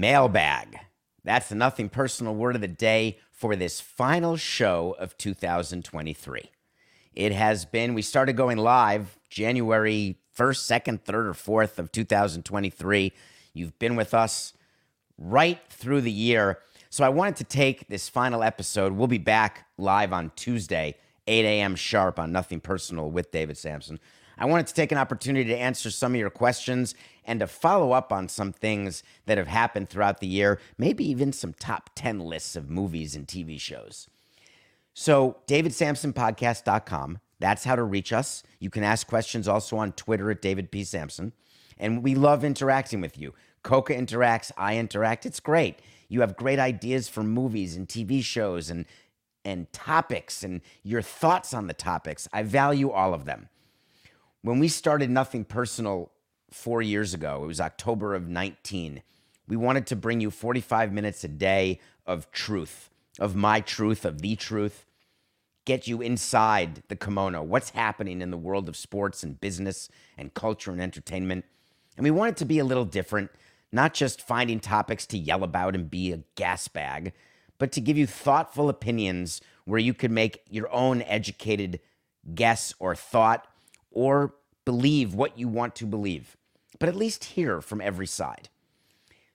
Mailbag. That's the nothing personal word of the day for this final show of 2023. It has been, we started going live January 1st, 2nd, 3rd, or 4th of 2023. You've been with us right through the year. So I wanted to take this final episode. We'll be back live on Tuesday, 8 a.m. sharp on Nothing Personal with David Samson. I wanted to take an opportunity to answer some of your questions and to follow up on some things that have happened throughout the year, maybe even some top 10 lists of movies and TV shows. So, davidsamsonpodcast.com. That's how to reach us. You can ask questions also on Twitter at David P. Samson. And we love interacting with you. Coca interacts, I interact. It's great. You have great ideas for movies and TV shows and and topics and your thoughts on the topics. I value all of them. When we started Nothing Personal four years ago, it was October of 19, we wanted to bring you 45 minutes a day of truth, of my truth, of the truth, get you inside the kimono, what's happening in the world of sports and business and culture and entertainment. And we want it to be a little different, not just finding topics to yell about and be a gas bag, but to give you thoughtful opinions where you could make your own educated guess or thought or believe what you want to believe, but at least hear from every side.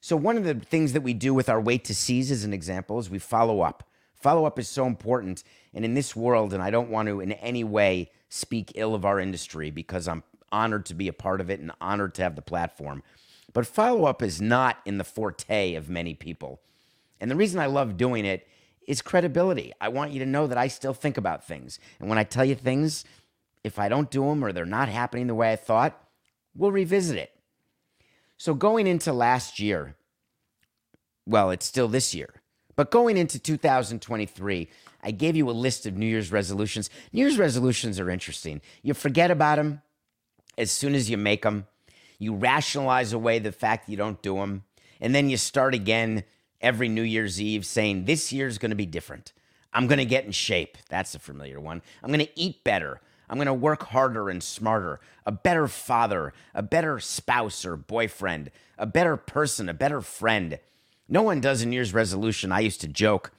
So, one of the things that we do with our wait to seize, as an example, is we follow up. Follow up is so important. And in this world, and I don't want to in any way speak ill of our industry because I'm honored to be a part of it and honored to have the platform. But follow up is not in the forte of many people. And the reason I love doing it is credibility. I want you to know that I still think about things. And when I tell you things, if I don't do them or they're not happening the way I thought, we'll revisit it. So going into last year, well, it's still this year, but going into 2023, I gave you a list of New Year's resolutions. New Year's resolutions are interesting. You forget about them as soon as you make them. You rationalize away the fact that you don't do them. And then you start again every New Year's Eve saying, This year's going to be different. I'm going to get in shape. That's a familiar one. I'm going to eat better. I'm going to work harder and smarter, a better father, a better spouse or boyfriend, a better person, a better friend. No one does a New Year's resolution. I used to joke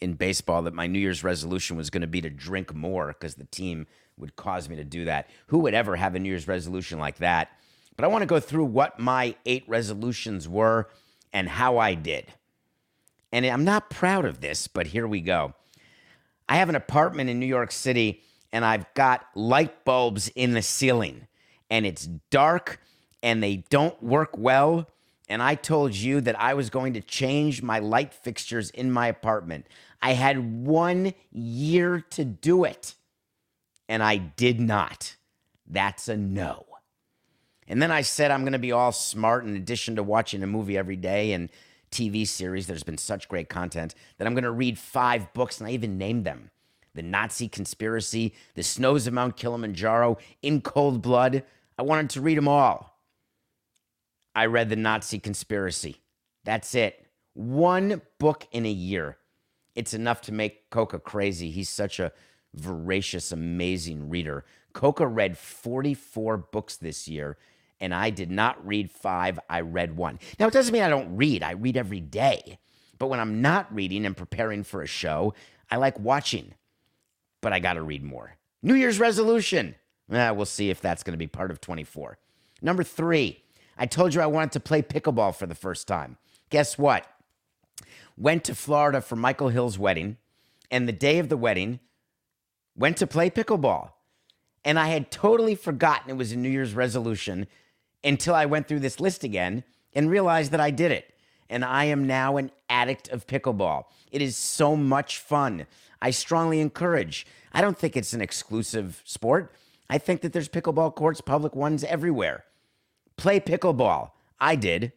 in baseball that my New Year's resolution was going to be to drink more because the team would cause me to do that. Who would ever have a New Year's resolution like that? But I want to go through what my eight resolutions were and how I did. And I'm not proud of this, but here we go. I have an apartment in New York City and I've got light bulbs in the ceiling and it's dark and they don't work well. And I told you that I was going to change my light fixtures in my apartment. I had one year to do it and I did not. That's a no. And then I said I'm going to be all smart in addition to watching a movie every day and TV series. There's been such great content that I'm going to read five books and I even named them The Nazi Conspiracy, The Snows of Mount Kilimanjaro, In Cold Blood. I wanted to read them all. I read The Nazi Conspiracy. That's it. One book in a year. It's enough to make Coca crazy. He's such a voracious, amazing reader. Coca read 44 books this year, and I did not read five. I read one. Now, it doesn't mean I don't read, I read every day. But when I'm not reading and preparing for a show, I like watching. But I got to read more. New Year's resolution. Eh, we'll see if that's going to be part of 24. Number three, I told you I wanted to play pickleball for the first time. Guess what? Went to Florida for Michael Hill's wedding, and the day of the wedding, went to play pickleball. And I had totally forgotten it was a New Year's resolution until I went through this list again and realized that I did it. and I am now an addict of pickleball. It is so much fun. I strongly encourage. I don't think it's an exclusive sport. I think that there's pickleball courts, public ones everywhere. Play pickleball. I did.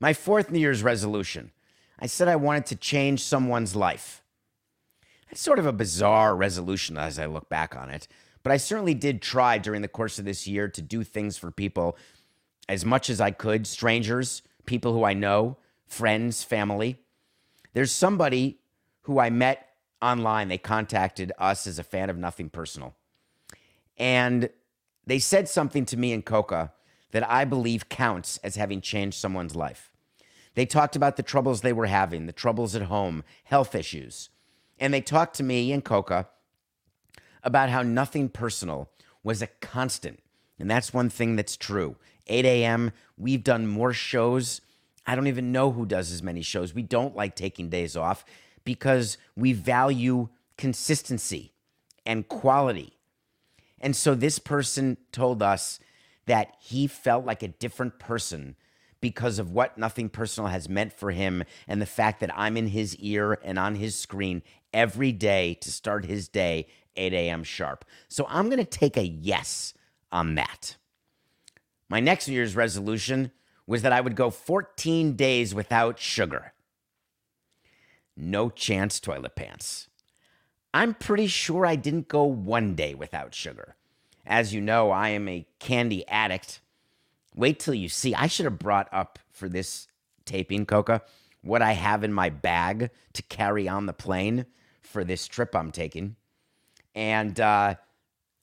My fourth New Year's resolution I said I wanted to change someone's life. It's sort of a bizarre resolution as I look back on it, but I certainly did try during the course of this year to do things for people as much as I could strangers, people who I know, friends, family. There's somebody who I met online. They contacted us as a fan of Nothing Personal. And they said something to me in Coca that I believe counts as having changed someone's life. They talked about the troubles they were having, the troubles at home, health issues. And they talked to me and Coca about how nothing personal was a constant. And that's one thing that's true. 8 a.m., we've done more shows. I don't even know who does as many shows. We don't like taking days off because we value consistency and quality. And so this person told us that he felt like a different person because of what Nothing Personal has meant for him and the fact that I'm in his ear and on his screen every day to start his day 8 a.m. sharp. So I'm going to take a yes on that. My next Year's resolution was that I would go 14 days without sugar. No chance, toilet pants. I'm pretty sure I didn't go one day without sugar. As you know, I am a candy addict. Wait till you see. I should have brought up for this taping, Coca, what I have in my bag to carry on the plane for this trip I'm taking. And uh,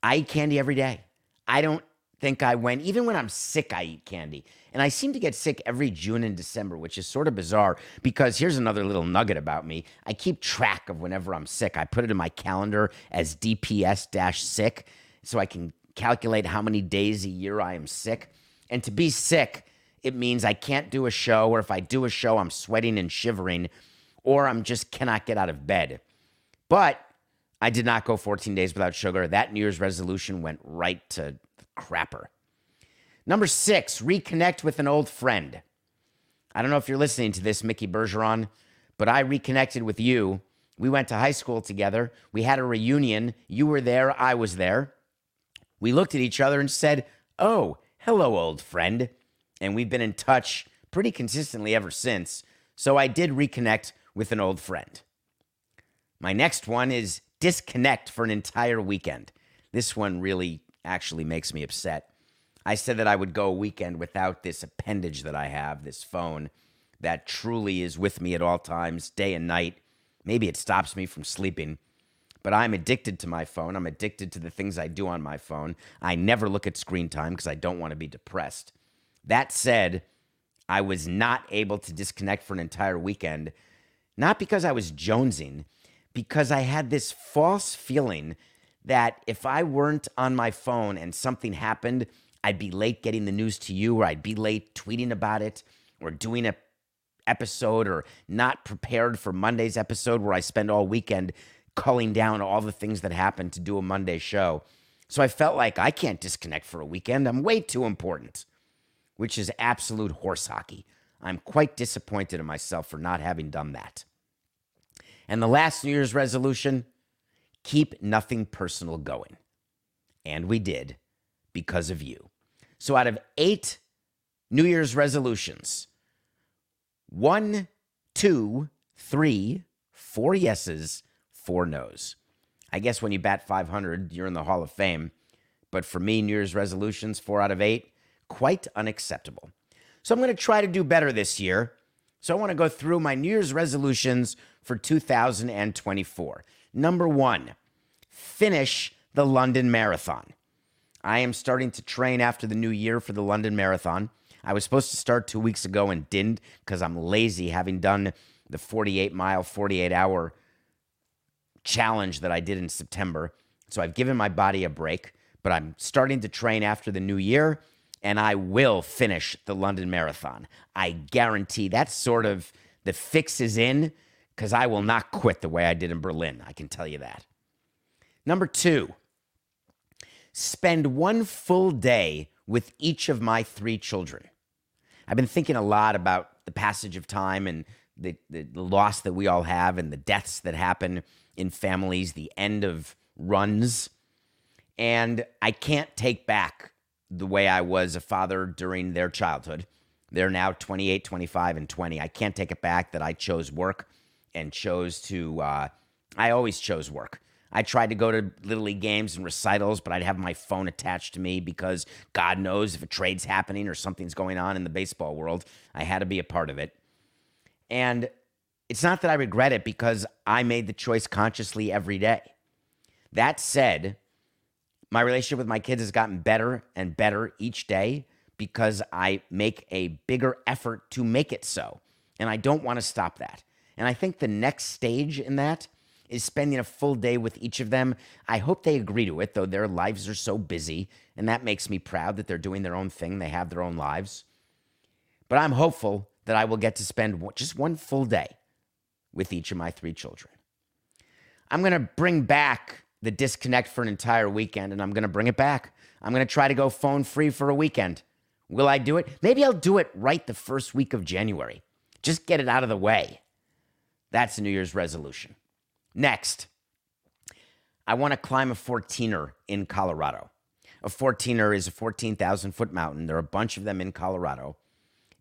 I eat candy every day. I don't think I went, even when I'm sick, I eat candy. And I seem to get sick every June and December, which is sort of bizarre because here's another little nugget about me. I keep track of whenever I'm sick. I put it in my calendar as DPS sick so I can calculate how many days a year I am sick. And to be sick, it means I can't do a show, or if I do a show, I'm sweating and shivering, or I'm just cannot get out of bed. But I did not go 14 days without sugar. That New Year's resolution went right to crapper. Number six, reconnect with an old friend. I don't know if you're listening to this, Mickey Bergeron, but I reconnected with you. We went to high school together. We had a reunion. You were there. I was there. We looked at each other and said, Oh, hello, old friend. And we've been in touch pretty consistently ever since. So I did reconnect with an old friend. My next one is disconnect for an entire weekend. This one really actually makes me upset. I said that I would go a weekend without this appendage that I have, this phone that truly is with me at all times, day and night. Maybe it stops me from sleeping, but I'm addicted to my phone. I'm addicted to the things I do on my phone. I never look at screen time because I don't want to be depressed. That said, I was not able to disconnect for an entire weekend, not because I was jonesing, because I had this false feeling that if I weren't on my phone and something happened, I'd be late getting the news to you, or I'd be late tweeting about it, or doing a episode, or not prepared for Monday's episode where I spend all weekend culling down all the things that happened to do a Monday show. So I felt like I can't disconnect for a weekend. I'm way too important, which is absolute horse hockey. I'm quite disappointed in myself for not having done that. And the last New Year's resolution keep nothing personal going. And we did because of you. So out of eight New Year's resolutions, one, two, three, four yeses, four nos. I guess when you bat 500, you're in the Hall of Fame. But for me, New Year's resolutions, four out of eight, quite unacceptable. So I'm going to try to do better this year. So I want to go through my New Year's resolutions for 2024. Number one, finish the London Marathon. I am starting to train after the new year for the London Marathon. I was supposed to start two weeks ago and didn't because I'm lazy, having done the 48 mile, 48 hour challenge that I did in September. So I've given my body a break, but I'm starting to train after the new year and I will finish the London Marathon. I guarantee that's sort of the fix is in because I will not quit the way I did in Berlin. I can tell you that. Number two, spend one full day with each of my three children. I've been thinking a lot about the passage of time and the, the, the loss that we all have and the deaths that happen in families, the end of runs. And I can't take back the way I was a father during their childhood. They're now 28, 25, and 20. I can't take it back that I chose work and chose to, uh, I always chose work. I tried to go to Little League games and recitals, but I'd have my phone attached to me because God knows if a trade's happening or something's going on in the baseball world, I had to be a part of it. And it's not that I regret it because I made the choice consciously every day. That said, my relationship with my kids has gotten better and better each day because I make a bigger effort to make it so. And I don't want to stop that. And I think the next stage in that is spending a full day with each of them. I hope they agree to it, though their lives are so busy. And that makes me proud that they're doing their own thing, they have their own lives. But I'm hopeful that I will get to spend just one full day with each of my three children. I'm going to bring back the disconnect for an entire weekend, and I'm going to bring it back. I'm going to try to go phone free for a weekend. Will I do it? Maybe I'll do it right the first week of January. Just get it out of the way. That's a New Year's resolution. Next, I want to climb a 14er in Colorado. A 14er is a 14,000 foot mountain. There are a bunch of them in Colorado.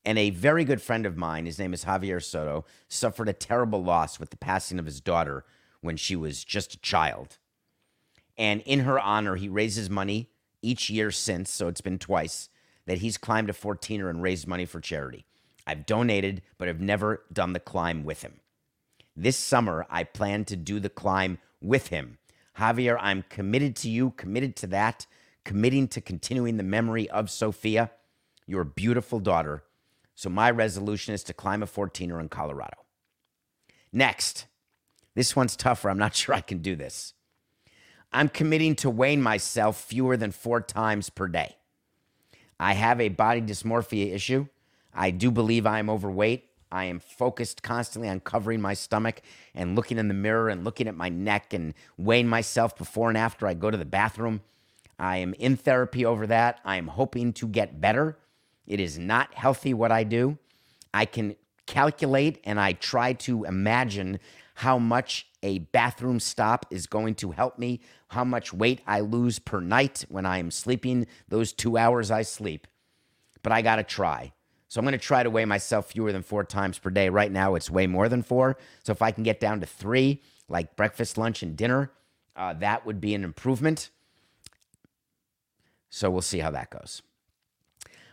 And a very good friend of mine, his name is Javier Soto, suffered a terrible loss with the passing of his daughter when she was just a child. And in her honor, he raises money each year since, so it's been twice, that he's climbed a 14er and raised money for charity. I've donated, but I've never done the climb with him. This summer, I plan to do the climb with him. Javier, I'm committed to you, committed to that, committing to continuing the memory of Sophia, your beautiful daughter. So, my resolution is to climb a 14er in Colorado. Next, this one's tougher. I'm not sure I can do this. I'm committing to weighing myself fewer than four times per day. I have a body dysmorphia issue. I do believe I am overweight. I am focused constantly on covering my stomach and looking in the mirror and looking at my neck and weighing myself before and after I go to the bathroom. I am in therapy over that. I am hoping to get better. It is not healthy what I do. I can calculate and I try to imagine how much a bathroom stop is going to help me, how much weight I lose per night when I am sleeping, those two hours I sleep. But I got to try. So I'm going to try to weigh myself fewer than four times per day. Right now, it's way more than four. So if I can get down to three, like breakfast, lunch, and dinner, uh, that would be an improvement. So we'll see how that goes.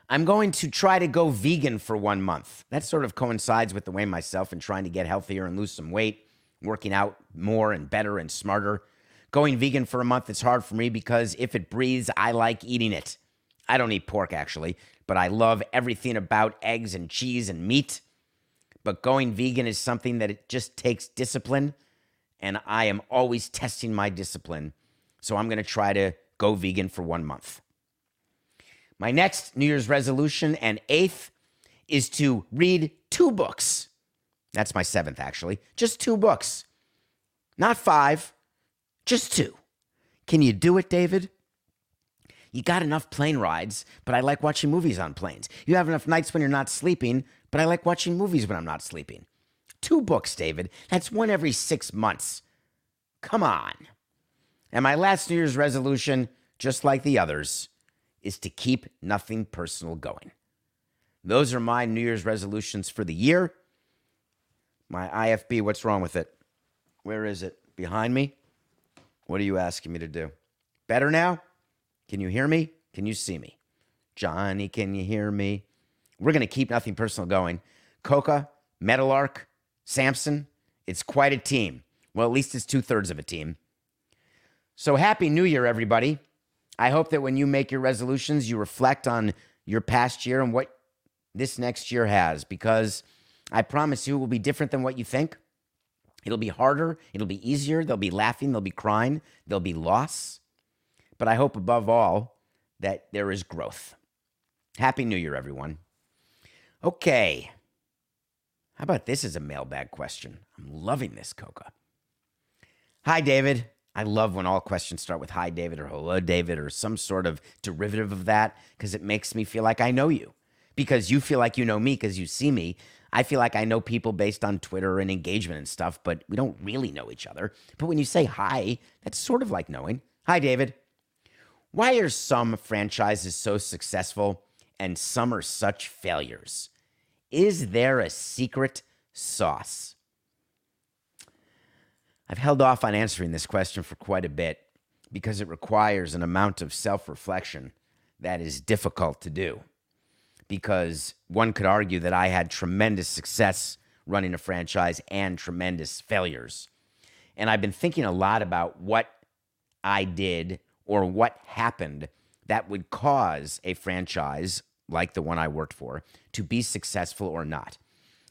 I'm going to try to go vegan for one month. That sort of coincides with the way myself and trying to get healthier and lose some weight, working out more and better and smarter. Going vegan for a month is hard for me because if it breathes, I like eating it. I don't eat pork actually, but I love everything about eggs and cheese and meat. But going vegan is something that it just takes discipline, and I am always testing my discipline. So I'm going to try to go vegan for one month. My next New Year's resolution and eighth is to read two books. That's my seventh, actually. Just two books. Not five, just two. Can you do it, David? You got enough plane rides, but I like watching movies on planes. You have enough nights when you're not sleeping, but I like watching movies when I'm not sleeping. Two books, David. That's one every six months. Come on. And my last New Year's resolution, just like the others, is to keep nothing personal going. Those are my New Year's resolutions for the year. My IFB, what's wrong with it? Where is it? Behind me? What are you asking me to do? Better now? Can you hear me? Can you see me? Johnny, can you hear me? We're going to keep nothing personal going. Coca, Meadowlark, Samson, it's quite a team. Well, at least it's two thirds of a team. So, Happy New Year, everybody. I hope that when you make your resolutions, you reflect on your past year and what this next year has, because I promise you it will be different than what you think. It'll be harder, it'll be easier, there'll be laughing, there'll be crying, there'll be loss. But I hope above all that there is growth. Happy New Year, everyone. Okay. How about this as a mailbag question? I'm loving this, Coca. Hi, David. I love when all questions start with hi, David, or hello, David, or some sort of derivative of that because it makes me feel like I know you. Because you feel like you know me because you see me. I feel like I know people based on Twitter and engagement and stuff, but we don't really know each other. But when you say hi, that's sort of like knowing. Hi, David. Why are some franchises so successful and some are such failures? Is there a secret sauce? I've held off on answering this question for quite a bit because it requires an amount of self reflection that is difficult to do. Because one could argue that I had tremendous success running a franchise and tremendous failures. And I've been thinking a lot about what I did or what happened that would cause a franchise like the one I worked for to be successful or not.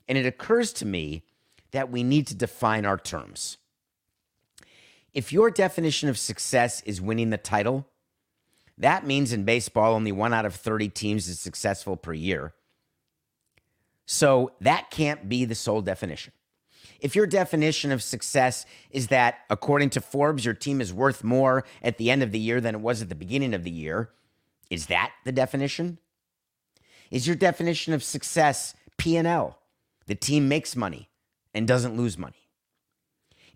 And it occurs to me that we need to define our terms. If your definition of success is winning the title, that means in baseball, only one out of 30 teams is successful per year. So that can't be the sole definition. If your definition of success is that, according to Forbes, your team is worth more at the end of the year than it was at the beginning of the year, is that the definition? Is your definition of success P&L? The team makes money and doesn't lose money.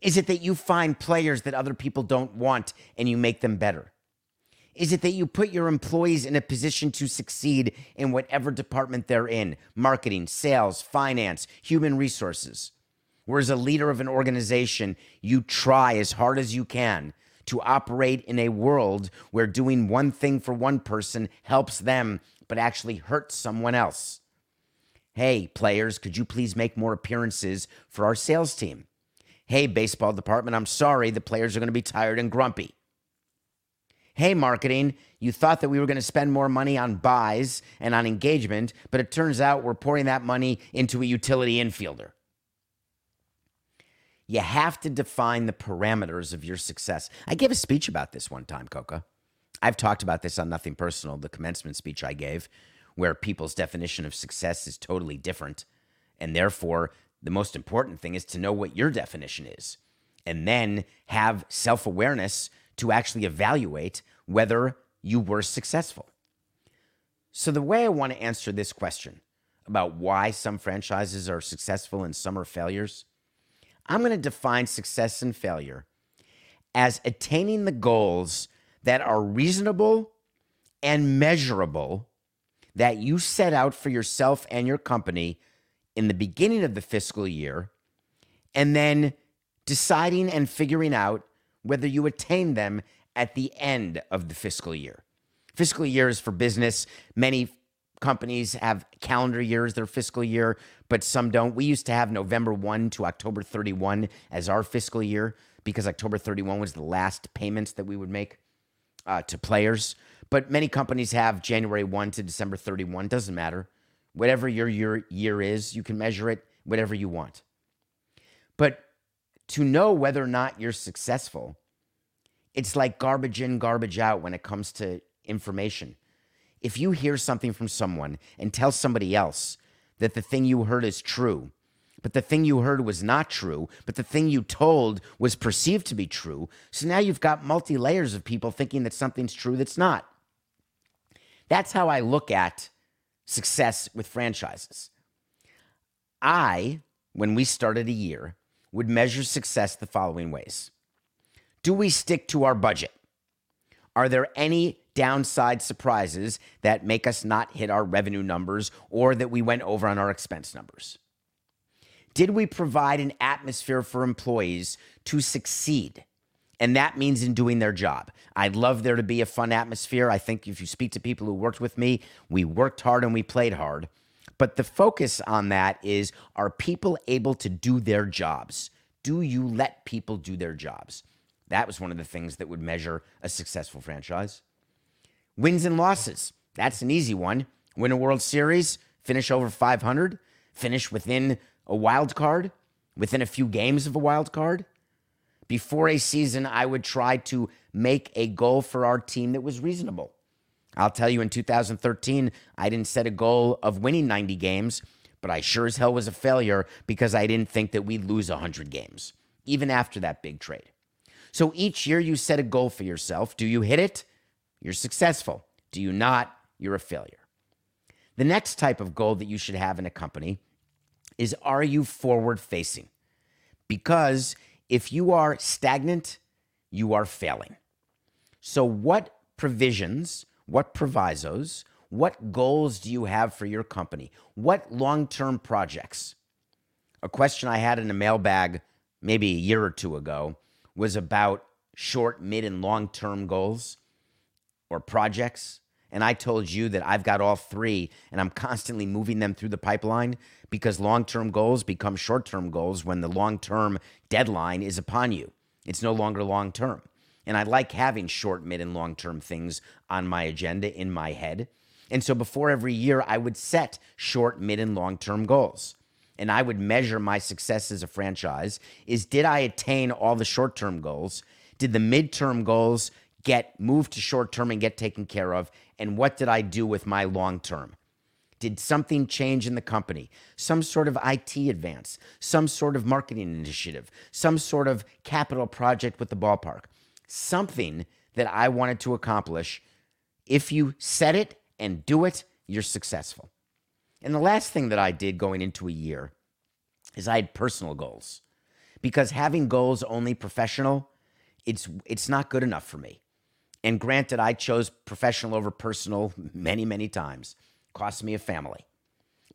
Is it that you find players that other people don't want and you make them better? Is it that you put your employees in a position to succeed in whatever department they're in marketing, sales, finance, human resources? Where, as a leader of an organization, you try as hard as you can to operate in a world where doing one thing for one person helps them, but actually hurts someone else. Hey, players, could you please make more appearances for our sales team? Hey, baseball department, I'm sorry, the players are going to be tired and grumpy. Hey, marketing, you thought that we were going to spend more money on buys and on engagement, but it turns out we're pouring that money into a utility infielder. You have to define the parameters of your success. I gave a speech about this one time, Coca. I've talked about this on Nothing Personal, the commencement speech I gave, where people's definition of success is totally different. And therefore, the most important thing is to know what your definition is and then have self awareness to actually evaluate whether you were successful. So, the way I want to answer this question about why some franchises are successful and some are failures, I'm going to define success and failure as attaining the goals that are reasonable and measurable that you set out for yourself and your company in the beginning of the fiscal year, and then deciding and figuring out whether you attain them at the end of the fiscal year. Fiscal year is for business. Many companies have calendar years, their fiscal year, but some don't. We used to have November 1 to October 31 as our fiscal year because October 31 was the last payments that we would make uh, to players. But many companies have January 1 to December 31. Doesn't matter. Whatever your year, year is, you can measure it whatever you want. But to know whether or not you're successful, it's like garbage in, garbage out when it comes to information. If you hear something from someone and tell somebody else that the thing you heard is true, but the thing you heard was not true, but the thing you told was perceived to be true, so now you've got multi layers of people thinking that something's true that's not. That's how I look at success with franchises. I, when we started a year, would measure success the following ways Do we stick to our budget? Are there any downside surprises that make us not hit our revenue numbers or that we went over on our expense numbers? Did we provide an atmosphere for employees to succeed? And that means in doing their job. I'd love there to be a fun atmosphere. I think if you speak to people who worked with me, we worked hard and we played hard. But the focus on that is are people able to do their jobs? Do you let people do their jobs? That was one of the things that would measure a successful franchise. Wins and losses. That's an easy one. Win a World Series, finish over 500, finish within a wild card, within a few games of a wild card. Before a season, I would try to make a goal for our team that was reasonable. I'll tell you, in 2013, I didn't set a goal of winning 90 games, but I sure as hell was a failure because I didn't think that we'd lose 100 games, even after that big trade. So each year you set a goal for yourself. Do you hit it? You're successful. Do you not? You're a failure. The next type of goal that you should have in a company is are you forward facing? Because if you are stagnant, you are failing. So, what provisions, what provisos, what goals do you have for your company? What long term projects? A question I had in a mailbag maybe a year or two ago was about short, mid, and long term goals or projects. And I told you that I've got all three and I'm constantly moving them through the pipeline because long term goals become short term goals when the long term deadline is upon you. It's no longer long term. And I like having short, mid, and long term things on my agenda in my head. And so before every year, I would set short, mid, and long term goals. And I would measure my success as a franchise is did I attain all the short term goals? Did the midterm goals get moved to short term and get taken care of? And what did I do with my long term? Did something change in the company? Some sort of IT advance, some sort of marketing initiative, some sort of capital project with the ballpark, something that I wanted to accomplish. If you set it and do it, you're successful. And the last thing that I did going into a year is I had personal goals. Because having goals only professional, it's it's not good enough for me. And granted, I chose professional over personal many, many times. Cost me a family.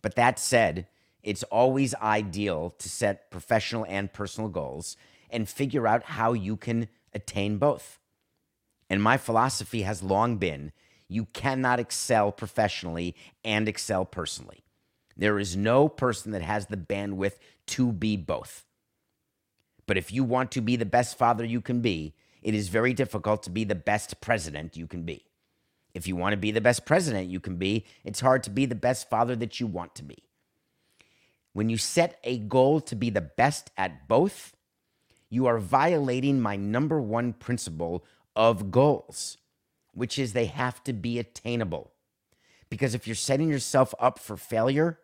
But that said, it's always ideal to set professional and personal goals and figure out how you can attain both. And my philosophy has long been you cannot excel professionally and excel personally. There is no person that has the bandwidth to be both. But if you want to be the best father you can be, it is very difficult to be the best president you can be. If you want to be the best president you can be, it's hard to be the best father that you want to be. When you set a goal to be the best at both, you are violating my number one principle of goals which is they have to be attainable. Because if you're setting yourself up for failure,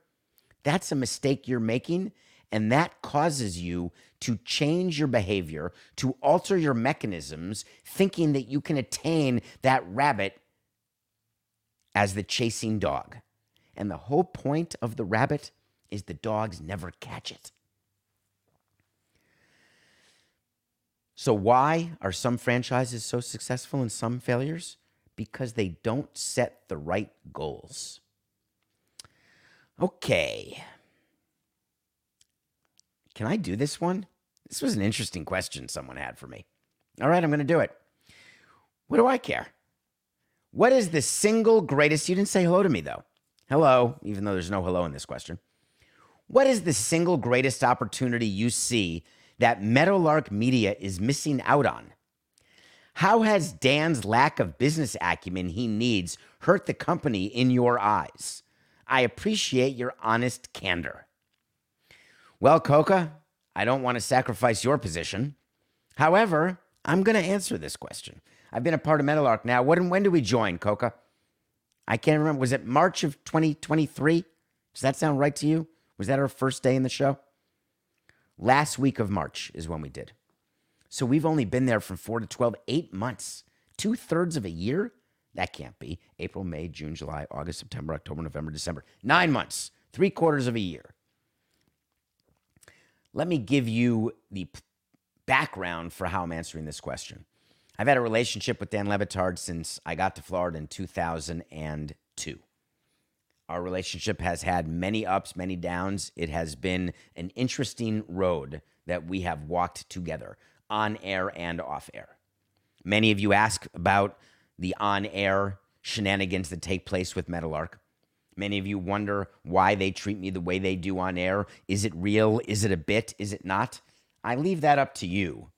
that's a mistake you're making. And that causes you to change your behavior, to alter your mechanisms, thinking that you can attain that rabbit as the chasing dog. And the whole point of the rabbit is the dogs never catch it. So, why are some franchises so successful and some failures? because they don't set the right goals. Okay. Can I do this one? This was an interesting question someone had for me. All right, I'm going to do it. What do I care? What is the single greatest? You didn't say hello to me, though. Hello, even though there's no hello in this question. What is the single greatest opportunity you see that Meadowlark Media is missing out on? How has Dan's lack of business acumen he needs hurt the company in your eyes? I appreciate your honest candor. Well, Coca, I don't want to sacrifice your position. However, I'm going to answer this question. I've been a part of Meadowlark now. When, when did we join, Coca? I can't remember. Was it March of 2023? Does that sound right to you? Was that our first day in the show? Last week of March is when we did. So we've only been there from four to 12, eight months, two thirds of a year. That can't be. April, May, June, July, August, September, October, November, December. Nine months, three quarters of a year. Let me give you the background for how I'm answering this question. I've had a relationship with Dan Le Batard since I got to Florida in 2002. Our relationship has had many ups, many downs. It has been an interesting road that we have walked together on air and off air. Many of you ask about the on air shenanigans that take place with Meadowlark. Many of you wonder why they treat me the way they do on air. Is it real? Is it a bit? Is it not? I leave that up to you.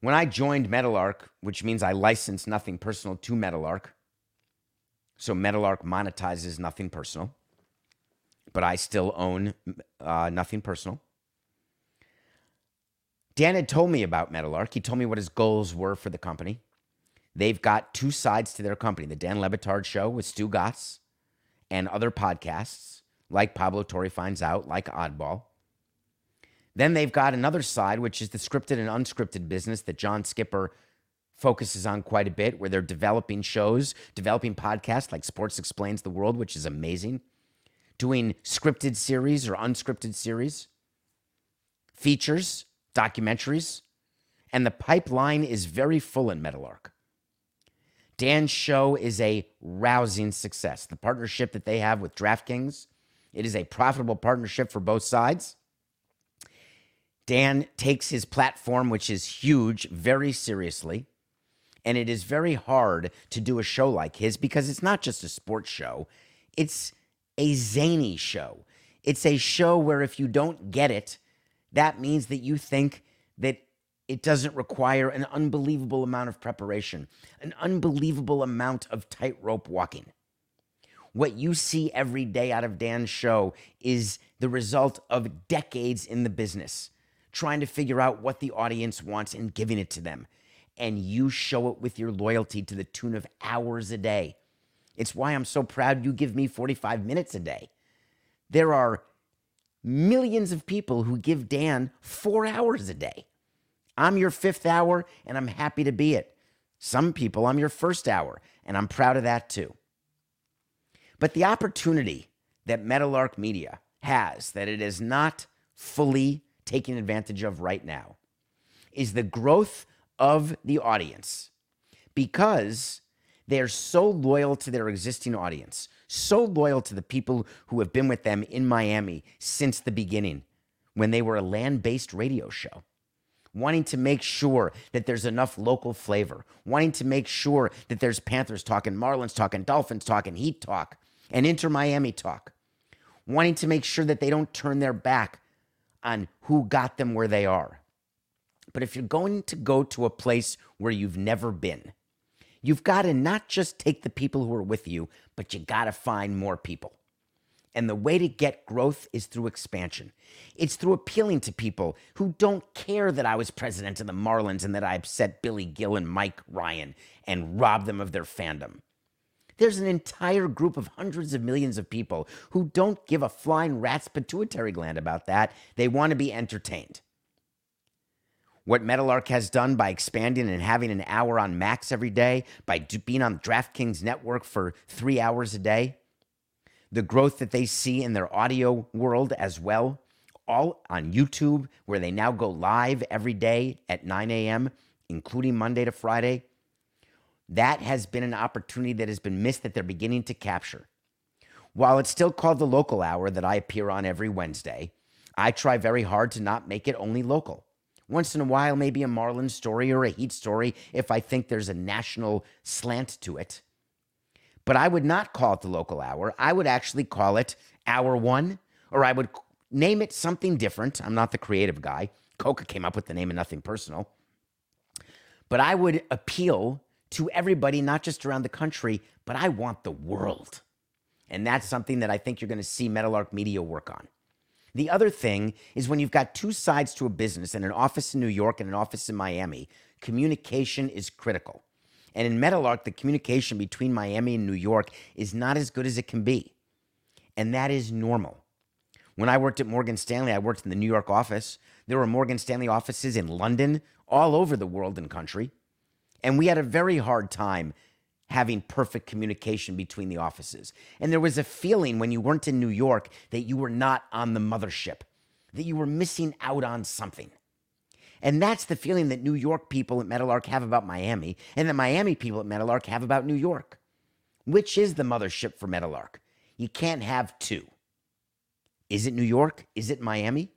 When I joined Meadowlark, which means I license nothing personal to Meadowlark, so Meadowlark monetizes nothing personal, but I still own uh, nothing personal. Dan had told me about Meadowlark. He told me what his goals were for the company. They've got two sides to their company the Dan Le Batard Show with Stugotz and other podcasts like Pablo Torre Finds Out, like Oddball. Then they've got another side, which is the scripted and unscripted business that John Skipper focuses on quite a bit, where they're developing shows, developing podcasts like Sports Explains the World, which is amazing, doing scripted series or unscripted series, features, documentaries, and the pipeline is very full in Meadowlark. Dan's show is a rousing success. The partnership that they have with DraftKings, it is a profitable partnership for both sides. Dan takes his platform, which is huge, very seriously. And it is very hard to do a show like his because it's not just a sports show, it's a zany show. It's a show where if you don't get it, that means that you think that it doesn't require an unbelievable amount of preparation, an unbelievable amount of tightrope walking. What you see every day out of Dan's show is the result of decades in the business, trying to figure out what the audience wants and giving it to them. And you show it with your loyalty to the tune of hours a day. It's why I'm so proud you give me 45 minutes a day. There are millions of people who give Dan four hours a day. I'm your fifth hour, and I'm happy to be it. Some people, I'm your first hour, and I'm proud of that too. But the opportunity that Meadowlark Media has that it is not fully taking advantage of right now is the growth of the audience because they're so loyal to their existing audience, so loyal to the people who have been with them in Miami since the beginning when they were a land based radio show wanting to make sure that there's enough local flavor, wanting to make sure that there's Panthers talking, Marlins talking, Dolphins talking, Heat talk, and Inter Miami talk, wanting to make sure that they don't turn their back on who got them where they are. But if you're going to go to a place where you've never been, you've got to not just take the people who are with you, but you got to find more people. And the way to get growth is through expansion. It's through appealing to people who don't care that I was president of the Marlins and that I upset Billy Gil and Mike Ryan and robbed them of their fandom. There's an entire group of hundreds of millions of people who don't give a flying rat's pituitary gland about that. They want to be entertained. What Meadowlark has done by expanding and having an hour on Max every day, by being on DraftKings Network for three hours a day, the growth that they see in their audio world as well, all on YouTube, where they now go live every day at 9 a.m., including Monday to Friday. That has been an opportunity that has been missed that they're beginning to capture. While it's still called the local hour that I appear on every Wednesday, I try very hard to not make it only local. Once in a while, maybe a Marlin story or a Heat story if I think there's a national slant to it. But I would not call it the local hour. I would actually call it hour one, or I would name it something different. I'm not the creative guy. Coca came up with the name of nothing personal. But I would appeal to everybody, not just around the country, but I want the world. And that's something that I think you're going to see Meadowlark Media work on. The other thing is when you've got two sides to a business and an office in New York and an office in Miami, communication is critical. And in Meadowlark, the communication between Miami and New York is not as good as it can be. And that is normal. When I worked at Morgan Stanley, I worked in the New York office. There were Morgan Stanley offices in London, all over the world and country. And we had a very hard time having perfect communication between the offices. And there was a feeling when you weren't in New York that you were not on the mothership, that you were missing out on something. And that's the feeling that New York people at Meadowlark have about Miami, and that Miami people at Meadowlark have about New York. Which is the mothership for Meadowlark? You can't have two. Is it New York? Is it Miami?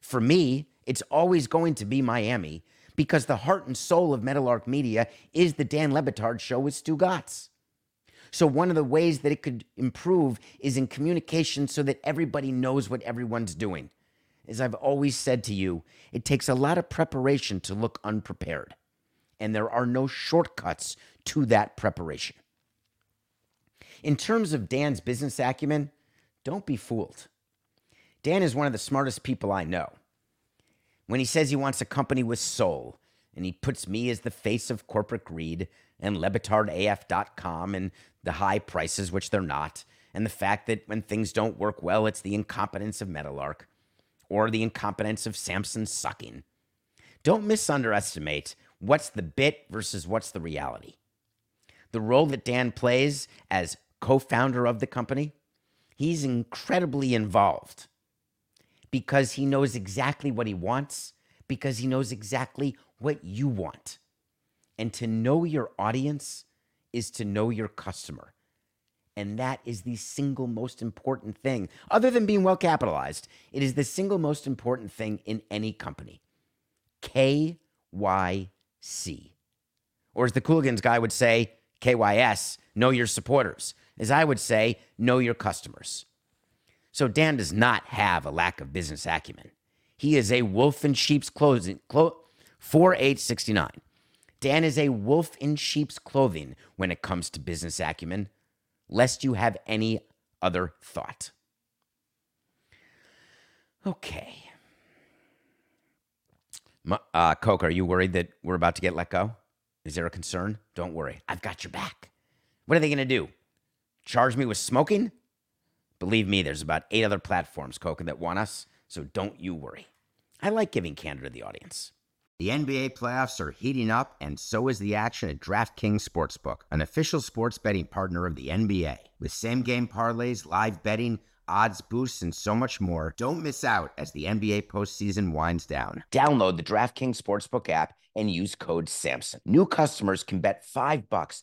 For me, it's always going to be Miami because the heart and soul of Meadowlark Media is the Dan Le Batard show with Stugotz. So, one of the ways that it could improve is in communication so that everybody knows what everyone's doing. As I've always said to you, it takes a lot of preparation to look unprepared, and there are no shortcuts to that preparation. In terms of Dan's business acumen, don't be fooled. Dan is one of the smartest people I know. When he says he wants a company with soul, and he puts me as the face of corporate greed and LeBatardAF.com and the high prices, which they're not, and the fact that when things don't work well, it's the incompetence of Meadowlark or the incompetence of Samson sucking. Don't misunderestimate what's the bit versus what's the reality. The role that Dan plays as co founder of the company, He's incredibly involved because he knows exactly what he wants, because he knows exactly what you want. And to know your audience is to know your customer. And that is the single most important thing, other than being well capitalized. It is the single most important thing in any company. KYC. Or as the Cooligans guy would say, KYS, know your supporters. As I would say, know your customers. So Dan does not have a lack of business acumen. He is a wolf in sheep's clothing. Clo- 4869. Dan is a wolf in sheep's clothing when it comes to business acumen, lest you have any other thought. Okay. Uh, Coke, are you worried that we're about to get let go? Is there a concern? Don't worry. I've got your back. What are they going to do? Charge me with smoking? Believe me, there's about eight other platforms, Coca, that want us, so don't you worry. I like giving candor to the audience. The NBA playoffs are heating up, and so is the action at DraftKings Sportsbook, an official sports betting partner of the NBA. With same game parlays, live betting, odds boosts, and so much more, don't miss out as the NBA postseason winds down. Download the DraftKings Sportsbook app and use code SAMSON. New customers can bet 5 bucks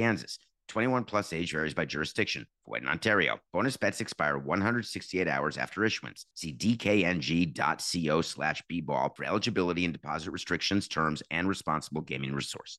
Kansas. 21 plus age varies by jurisdiction. Void in Ontario. Bonus bets expire 168 hours after issuance. See dkng.co slash bball for eligibility and deposit restrictions, terms, and responsible gaming resources.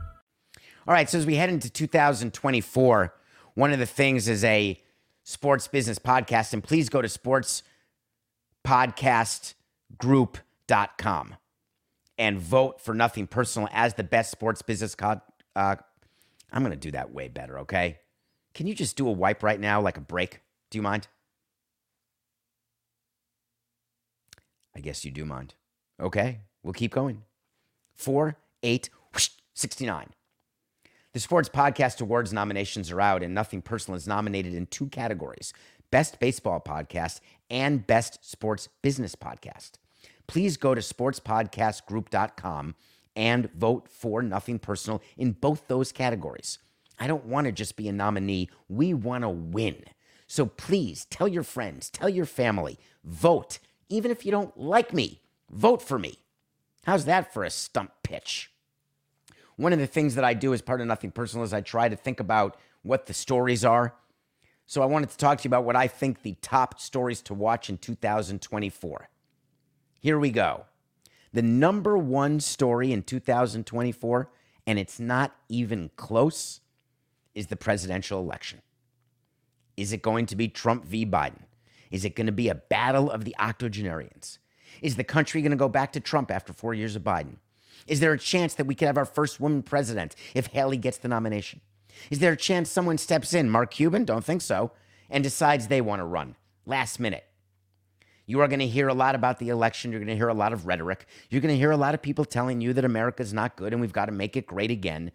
All right, so as we head into 2024, one of the things is a sports business podcast, and please go to sportspodcastgroup.com and vote for Nothing Personal as the best sports business. Co- uh, I'm going to do that way better, okay? Can you just do a wipe right now, like a break? Do you mind? I guess you do mind. Okay, we'll keep going. Four, eight, whoosh, 69. The Sports Podcast Awards nominations are out, and Nothing Personal is nominated in two categories Best Baseball Podcast and Best Sports Business Podcast. Please go to sportspodcastgroup.com and vote for Nothing Personal in both those categories. I don't want to just be a nominee, we want to win. So please tell your friends, tell your family, vote. Even if you don't like me, vote for me. How's that for a stump pitch? One of the things that I do as part of Nothing Personal is I try to think about what the stories are. So I wanted to talk to you about what I think the top stories to watch in 2024. Here we go. The number one story in 2024, and it's not even close, is the presidential election. Is it going to be Trump v. Biden? Is it going to be a battle of the octogenarians? Is the country going to go back to Trump after four years of Biden? Is there a chance that we could have our first woman president if Haley gets the nomination? Is there a chance someone steps in, Mark Cuban, don't think so, and decides they want to run last minute? You are going to hear a lot about the election. You're going to hear a lot of rhetoric. You're going to hear a lot of people telling you that America's not good and we've got to make it great again.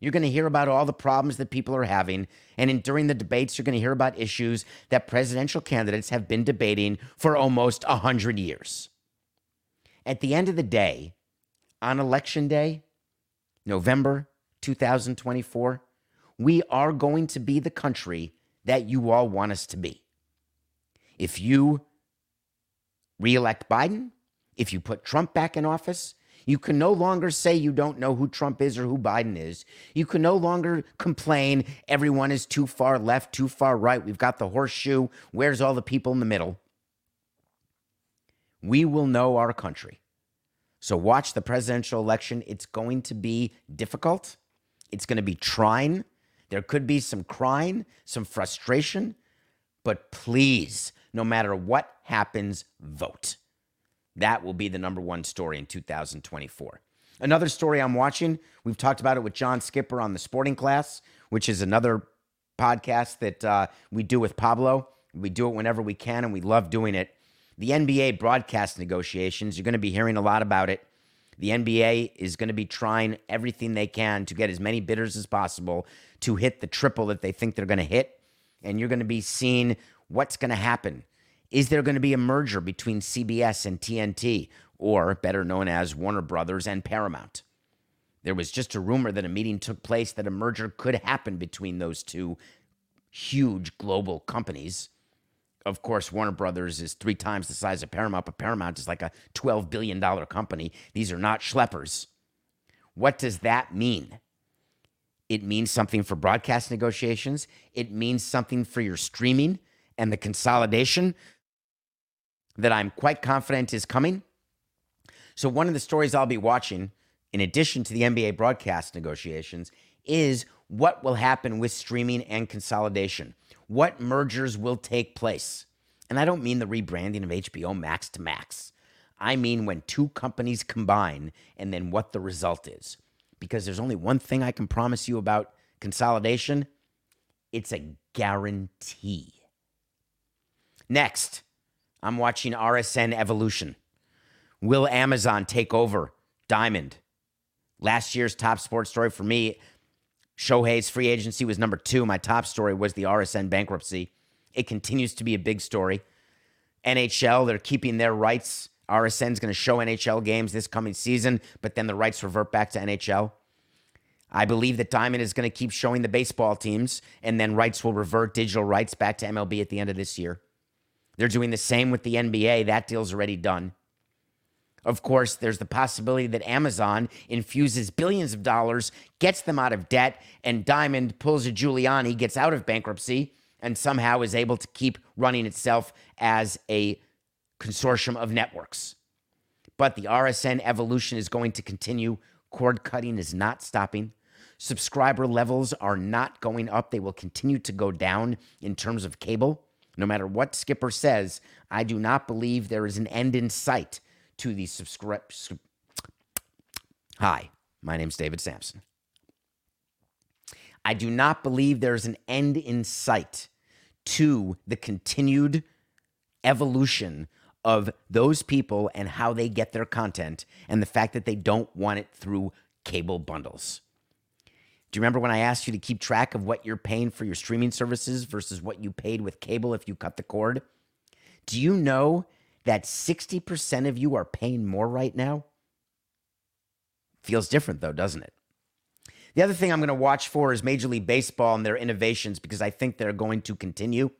You're going to hear about all the problems that people are having. And in, during the debates, you're going to hear about issues that presidential candidates have been debating for almost 100 years. At the end of the day, on election day, November 2024, we are going to be the country that you all want us to be. If you reelect Biden, if you put Trump back in office, you can no longer say you don't know who Trump is or who Biden is. You can no longer complain everyone is too far left, too far right. We've got the horseshoe. Where's all the people in the middle? We will know our country. So watch the presidential election. It's going to be difficult. It's going to be trying. There could be some crying, some frustration, but please, no matter what happens, vote. That will be the number one story in 2024. Another story I'm watching, we've talked about it with John Skipper on the Sporting Class, which is another podcast that uh, we do with Pablo. We do it whenever we can, and we love doing it. The NBA broadcast negotiations, you're going to be hearing a lot about it. The NBA is going to be trying everything they can to get as many bidders as possible to hit the triple that they think they're going to hit. And you're going to be seeing what's going to happen is there going to be a merger between CBS and TNT, or better known as Warner Brothers and Paramount? There was just a rumor that a meeting took place that a merger could happen between those two huge global companies. Of course, Warner Brothers is three times the size of Paramount, but Paramount is like a $12 billion company. These are not schleppers. What does that mean? It means something for broadcast negotiations. It means something for your streaming and the consolidation that I'm quite confident is coming. So, one of the stories I'll be watching, in addition to the NBA broadcast negotiations, is what will happen with streaming and consolidation. What mergers will take place? And I don't mean the rebranding of HBO Max to Max. I mean when two companies combine and then what the result is. Because there's only one thing I can promise you about consolidation it's a guarantee. Next, I'm watching RSN Evolution. Will Amazon take over Diamond? Last year's top sports story for me, Shohei's free agency was number two. My top story was the RSN bankruptcy. It continues to be a big story. NHL, they're keeping their rights. RSN's going to show NHL games this coming season, but then the rights revert back to NHL. I believe that Diamond is going to keep showing the baseball teams, and then rights will revert digital rights back to MLB at the end of this year. They're doing the same with the NBA. That deal's already done. Of course, there's the possibility that Amazon infuses billions of dollars, gets them out of debt, and Diamond pulls a Giuliani, gets out of bankruptcy, and somehow is able to keep running itself as a consortium of networks. But the RSN evolution is going to continue. Cord cutting is not stopping. Subscriber levels are not going up, they will continue to go down in terms of cable. No matter what Skipper says, I do not believe there is an end in sight to the subscribe. Hi, my name's David Samson. I do not believe there's an end in sight to the continued evolution of those people and how they get their content and the fact that they don't want it through cable bundles. Do you remember when I asked you to keep track of what you're paying for your streaming services versus what you paid with cable if you cut the cord? Do you know that 60% of you are paying more right now? Feels different though, doesn't it? The other thing I'm going to watch for is Major League Baseball and their innovations because I think they're going to continue.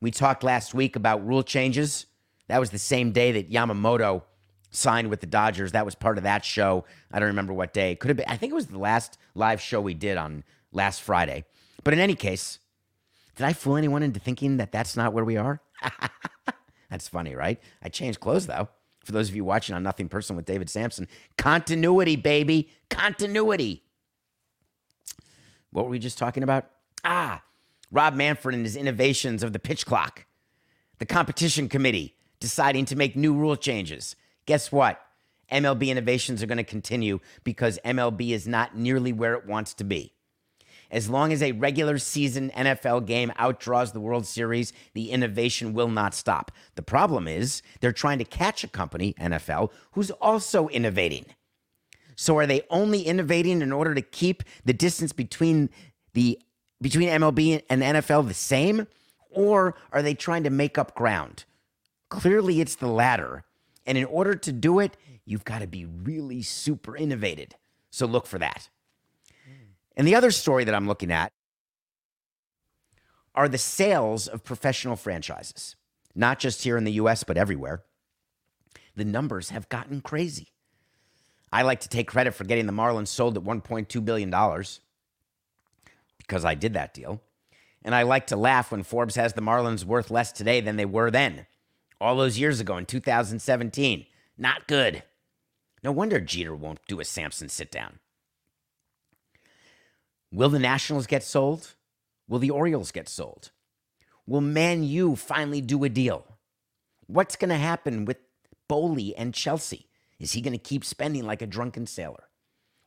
We talked last week about rule changes. That was the same day that Yamamoto signed with the Dodgers. That was part of that show. I don't remember what day. Could have been. I think it was the last live show we did on last Friday. But in any case, did I fool anyone into thinking that that's not where we are? that's funny, right? I changed clothes though. For those of you watching on Nothing Personal with David Samson, continuity, baby, continuity. What were we just talking about? Ah, Rob Manfred and his innovations of the pitch clock, the competition committee deciding to make new rule changes. Guess what? MLB innovations are going to continue because MLB is not nearly where it wants to be. As long as a regular season NFL game outdraws the World Series, the innovation will not stop. The problem is they're trying to catch a company, NFL, who's also innovating. So are they only innovating in order to keep the distance between the between MLB and NFL the same or are they trying to make up ground? Clearly it's the latter. And in order to do it, you've got to be really super innovated. So look for that. And the other story that I'm looking at are the sales of professional franchises, not just here in the US, but everywhere. The numbers have gotten crazy. I like to take credit for getting the Marlins sold at $1.2 billion because I did that deal. And I like to laugh when Forbes has the Marlins worth less today than they were then, all those years ago in 2017. Not good. No wonder Jeter won't do a Samson sit down. Will the Nationals get sold? Will the Orioles get sold? Will Man U finally do a deal? What's going to happen with Boehly and Chelsea? Is he going to keep spending like a drunken sailor?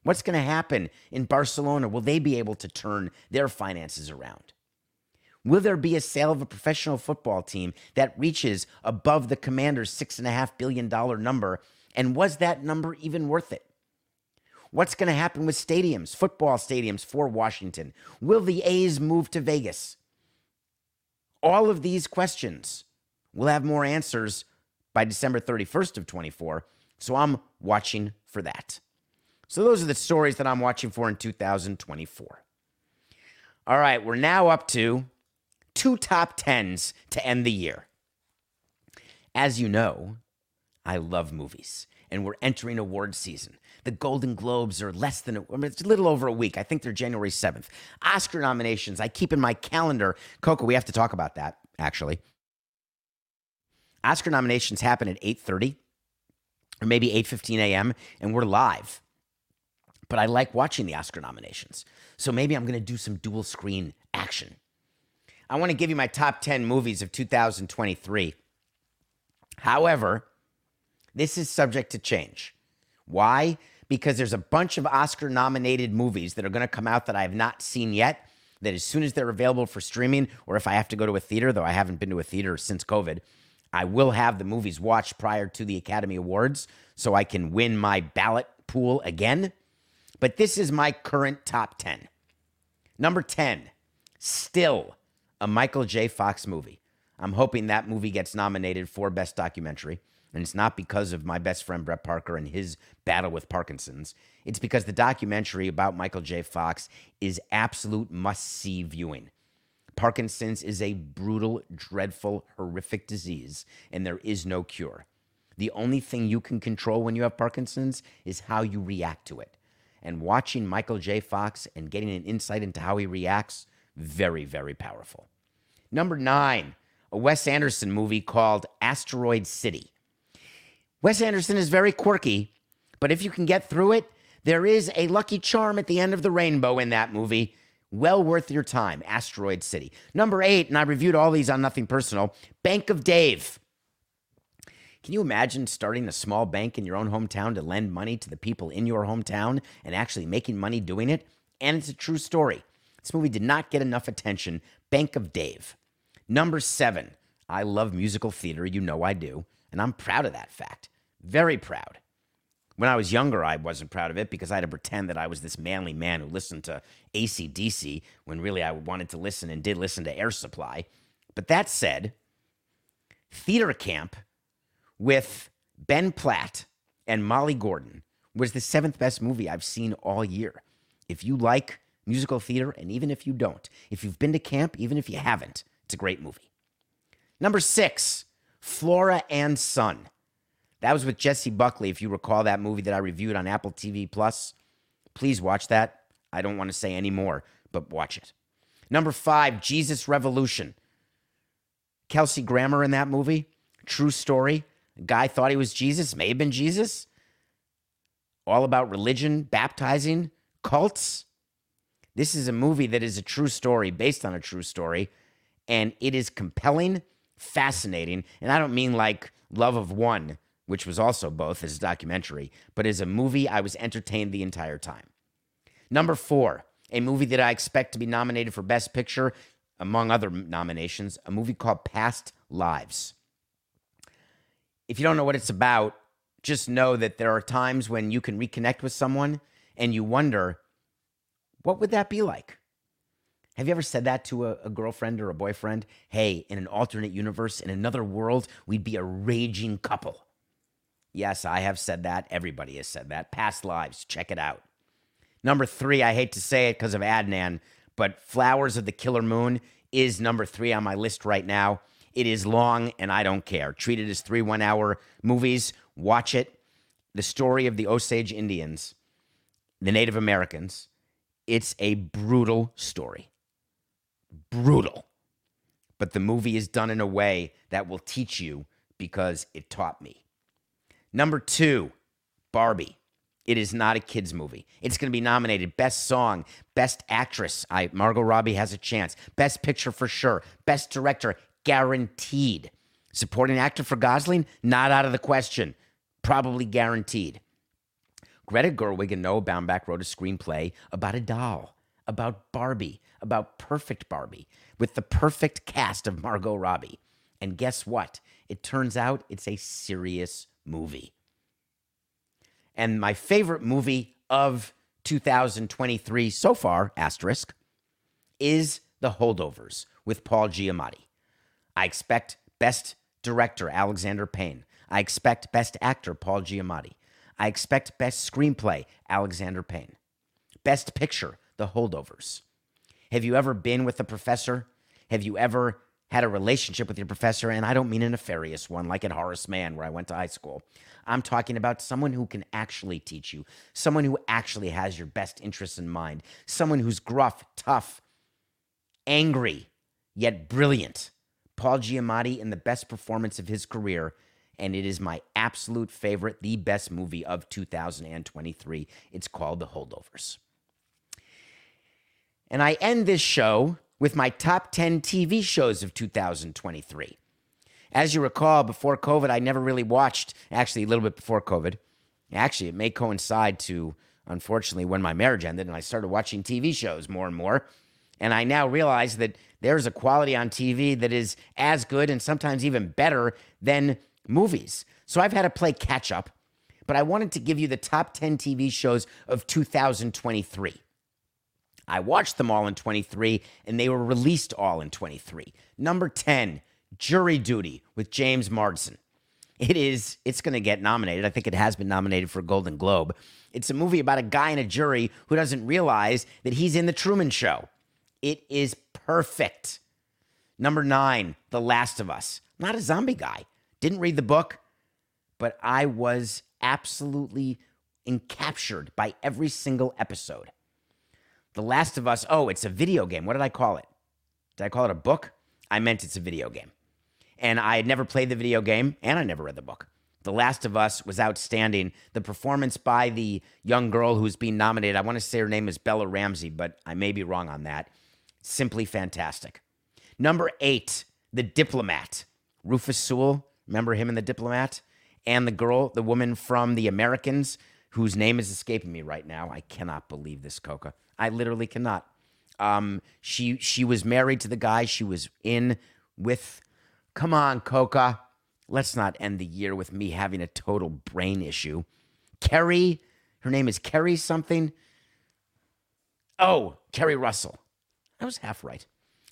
What's going to happen in Barcelona? Will they be able to turn their finances around? Will there be a sale of a professional football team that reaches above the commander's $6.5 billion number? And was that number even worth it? What's going to happen with stadiums, football stadiums for Washington? Will the A's move to Vegas? All of these questions will have more answers by December 31st of 24. So I'm watching for that. So those are the stories that I'm watching for in 2024. All right, we're now up to two top 10s to end the year. As you know, I love movies, and we're entering award season. The Golden Globes are less than, a, I mean, it's a little over a week. I think they're January 7th. Oscar nominations, I keep in my calendar. Coca, we have to talk about that, actually. Oscar nominations happen at 8.30 or maybe 8.15 a.m., and we're live. But I like watching the Oscar nominations. So maybe I'm going to do some dual screen action. I want to give you my top 10 movies of 2023. However, this is subject to change. Why? Because there's a bunch of Oscar nominated movies that are going to come out that I have not seen yet. That as soon as they're available for streaming, or if I have to go to a theater, though I haven't been to a theater since COVID, I will have the movies watched prior to the Academy Awards so I can win my ballot pool again. But this is my current top 10. Number 10, still a Michael J. Fox movie. I'm hoping that movie gets nominated for Best Documentary. And it's not because of my best friend Brett Parker and his battle with Parkinson's. It's because the documentary about Michael J. Fox is absolute must see viewing. Parkinson's is a brutal, dreadful, horrific disease, and there is no cure. The only thing you can control when you have Parkinson's is how you react to it. And watching Michael J. Fox and getting an insight into how he reacts, very, very powerful. Number nine, a Wes Anderson movie called Asteroid City. Wes Anderson is very quirky, but if you can get through it, there is a lucky charm at the end of the rainbow in that movie. Well worth your time, Asteroid City. Number eight, and I reviewed all these on Nothing Personal Bank of Dave. Can you imagine starting a small bank in your own hometown to lend money to the people in your hometown and actually making money doing it? And it's a true story. This movie did not get enough attention. Bank of Dave. Number seven, I love musical theater. You know I do. And I'm proud of that fact. Very proud. When I was younger, I wasn't proud of it because I had to pretend that I was this manly man who listened to ACDC when really I wanted to listen and did listen to Air Supply. But that said, Theater Camp with Ben Platt and Molly Gordon was the seventh best movie I've seen all year. If you like musical theater, and even if you don't, if you've been to camp, even if you haven't, it's a great movie. Number six, Flora and Son. That was with Jesse Buckley, if you recall that movie that I reviewed on Apple TV Plus. Please watch that. I don't want to say any more, but watch it. Number five, Jesus Revolution. Kelsey Grammer in that movie. True story. Guy thought he was Jesus, may have been Jesus. All about religion, baptizing, cults. This is a movie that is a true story, based on a true story, and it is compelling, fascinating, and I don't mean like Love Has Won, which was also both as a documentary, but as a movie, I was entertained the entire time. Number four, a movie that I expect to be nominated for Best Picture, among other nominations, a movie called Past Lives. If you don't know what it's about, just know that there are times when you can reconnect with someone and you wonder, what would that be like? Have you ever said that to a, a, girlfriend or a boyfriend? Hey, in an alternate universe, in another world, we'd be a raging couple. Yes, I have said that. Everybody has said that. Past lives, check it out. Number three, I hate to say it because of Adnan, but Flowers of the Killer Moon is number three on my list right now. It is long and I don't care. Treat it as three one hour movies. Watch it. The story of the Osage Indians, the Native Americans. It's a brutal story. Brutal. But the movie is done in a way that will teach you because it taught me. Number two, Barbie. It is not a kids movie. It's going to be nominated Best Song, Best Actress. I Margot Robbie has a chance. Best Picture for sure. Best Director guaranteed. Supporting actor for Gosling not out of the question. Probably guaranteed. Greta Gerwig and Noah Baumbach wrote a screenplay about a doll, about Barbie, about perfect Barbie, with the perfect cast of Margot Robbie. And guess what? It turns out it's a serious movie. And my favorite movie of 2023 so far, asterisk, is The Holdovers with Paul Giamatti. I expect Best Director Alexander Payne. I expect Best Actor Paul Giamatti. I expect Best Screenplay Alexander Payne. Best Picture The Holdovers. Have you ever been with a professor? Have you ever had a relationship with your professor? And I don't mean a nefarious one like at Horace Mann, where I went to high school. I'm talking about someone who can actually teach you, someone who actually has your best interests in mind, someone who's gruff, tough, angry, yet brilliant. Paul Giamatti in the best performance of his career, and it is my absolute favorite, the best movie of 2023. It's called The Holdovers. And I end this show with my top 10 TV shows of 2023. As you recall, before COVID, I never really watched, actually, a little bit before COVID. Actually, it may coincide to, unfortunately, when my marriage ended and I started watching TV shows more and more. And I now realize that there's a quality on TV that is as good and sometimes even better than movies. So I've had to play catch up, but I wanted to give you the top 10 TV shows of 2023. I watched them all in 23 and they were released all in 23. Number 10, Jury Duty with James Marsden. It is, it's going to get nominated. I think it has been nominated for a Golden Globe. It's a movie about a guy in a jury who doesn't realize that he's in The Truman Show. It is perfect. Number nine, The Last of Us. Not a zombie guy. Didn't read the book, but I was absolutely encaptured by every single episode. The Last of Us, oh, it's a video game. What did I call it? Did I call it a book? I meant it's a video game and I had never played the video game and I never read the book. The Last of Us was outstanding. The performance by the young girl who's being nominated, I want to say her name is Bella Ramsey, but I may be wrong on that. Simply fantastic. Number eight, The Diplomat. Rufus Sewell, remember him in The Diplomat? And the girl, the woman from The Americans, whose name is escaping me right now. I cannot believe this, Coca. I literally cannot. Um, she she was married to the guy she was in with Come on, Coca. Let's not end the year with me having a total brain issue. Keri, her name is Keri something. Oh, Keri Russell. I was half right.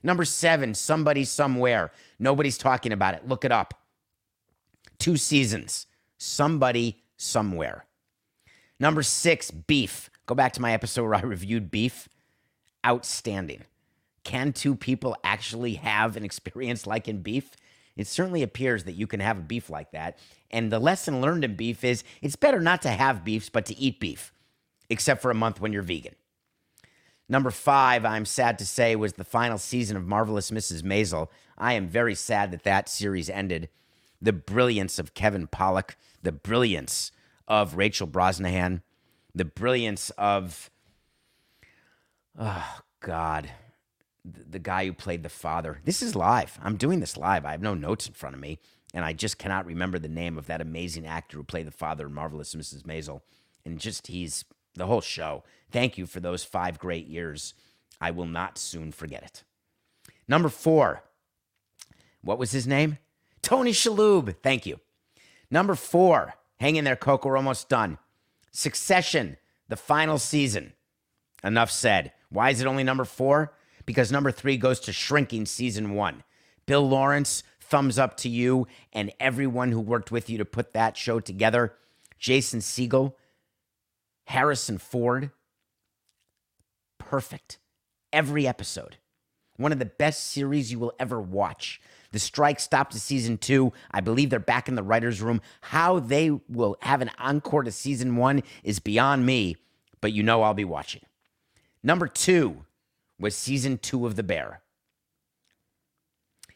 Number seven, Somebody Somewhere. Nobody's talking about it. Look it up. Two seasons. Somebody Somewhere. Number six, Beef. Go back to my episode where I reviewed Beef. Outstanding. Can two people actually have an experience like in Beef? It certainly appears that you can have a beef like that. And the lesson learned in beef is it's better not to have beefs, but to eat beef, except for a month when you're vegan. Number five, I'm sad to say, was the final season of Marvelous Mrs. Maisel. I am very sad that that series ended. The brilliance of Kevin Pollak, the brilliance of Rachel Brosnahan, the brilliance of, oh, God, the guy who played the father. This is live. I'm doing this live. I have no notes in front of me, and I just cannot remember the name of that amazing actor who played the father in Marvelous Mrs. Maisel. And just he's the whole show. Thank you for those five great years. I will not soon forget it. Number four. What was his name? Tony Shalhoub. Thank you. Number four, Hang in there, Coca. We're almost done. Succession, the final season. Enough said. Why is it only number four? Because number three goes to Shrinking season one. Bill Lawrence, thumbs up to you and everyone who worked with you to put that show together. Jason Segel, Harrison Ford. Perfect. Every episode. One of the best series you will ever watch. The strike stopped to season two. I believe they're back in the writer's room. How they will have an encore to season one is beyond me, but you know I'll be watching. Number two was season two of The Bear.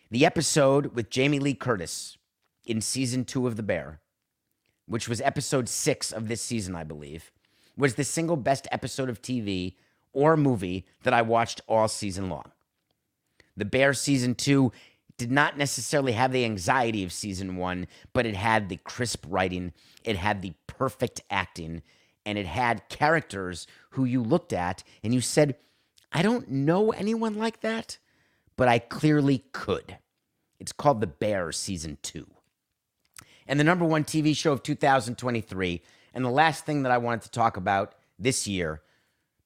The episode with Jamie Lee Curtis in season two of The Bear, which was episode six of this season, I believe, was the single best episode of TV or movie that I watched all season long. The Bear season two did not necessarily have the anxiety of season one, but it had the crisp writing, it had the perfect acting, and it had characters who you looked at and you said, I don't know anyone like that, but I clearly could. It's called The Bear Season 2. And the number one TV show of 2023, and the last thing that I wanted to talk about this year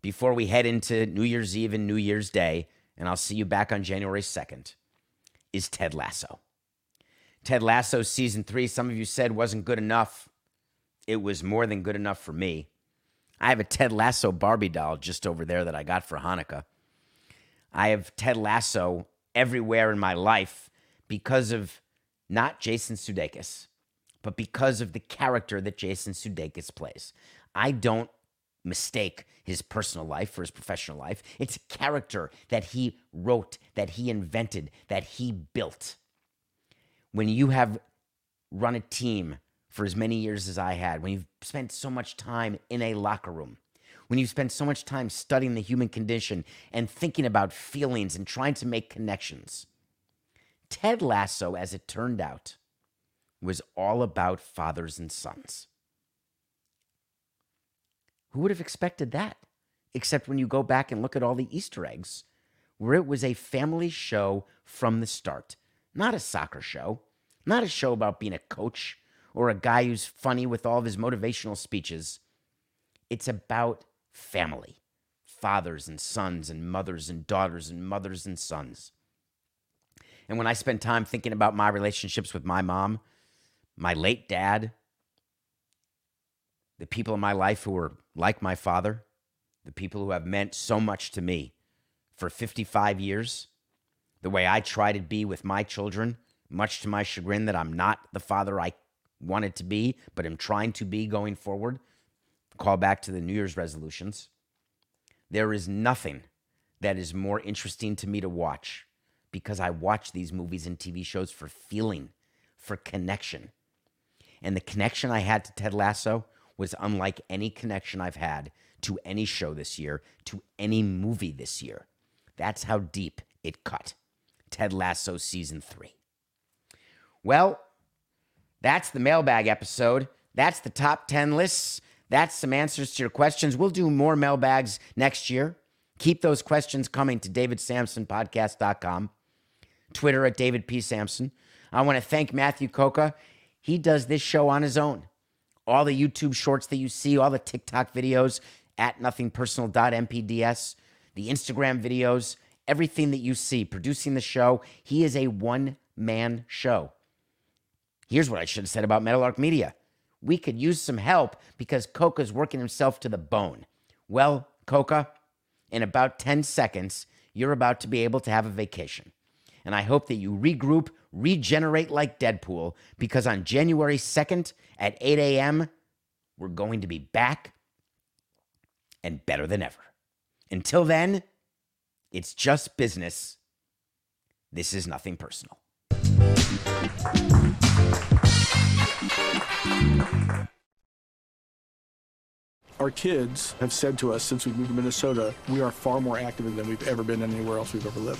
before we head into New Year's Eve and New Year's Day, and I'll see you back on January 2nd, is Ted Lasso. Ted Lasso season three, some of you said wasn't good enough. It was more than good enough for me. I have a Ted Lasso Barbie doll just over there that I got for Hanukkah. I have Ted Lasso everywhere in my life because of not Jason Sudeikis, but because of the character that Jason Sudeikis plays. I don't mistake his personal life for his professional life. It's character that he wrote, that he invented, that he built. When you have run a team for as many years as I had, when you've spent so much time in a locker room, when you've spent so much time studying the human condition and thinking about feelings and trying to make connections, Ted Lasso, as it turned out, was all about fathers and sons. Who would have expected that? Except when you go back and look at all the Easter eggs, where it was a family show from the start, not a soccer show, not a show about being a coach or a guy who's funny with all of his motivational speeches. It's about family fathers and sons, and mothers and daughters, and mothers and sons. And when I spend time thinking about my relationships with my mom, my late dad, the people in my life who were like my father, the people who have meant so much to me for 55 years, the way I try to be with my children, much to my chagrin that I'm not the father I wanted to be, but am trying to be going forward. Call back to the New Year's resolutions. There is nothing that is more interesting to me to watch because I watch these movies and TV shows for feeling, for connection. And the connection I had to Ted Lasso was unlike any connection I've had to any show this year, to any movie this year. That's how deep it cut. Ted Lasso season three. Well, that's the mailbag episode. That's the top 10 lists. That's some answers to your questions. We'll do more mailbags next year. Keep those questions coming to davidsamsonpodcast.com, Twitter at David P. Samson. I want to thank Matthew Coca. He does this show on his own. All the YouTube shorts that you see, all the TikTok videos at nothingpersonal.mpds, the Instagram videos, everything that you see producing the show, he is a one man show. Here's what I should have said about Meadowlark Media. We could use some help because Coca's working himself to the bone. Well, Coca, in about 10 seconds, you're about to be able to have a vacation. And I hope that you regroup, regenerate like Deadpool, because on January 2nd at 8 a.m., we're going to be back and better than ever. Until then, it's just business. This is nothing personal. Our kids have said to us since we moved to Minnesota, we are far more active than we've ever been anywhere else we've ever lived.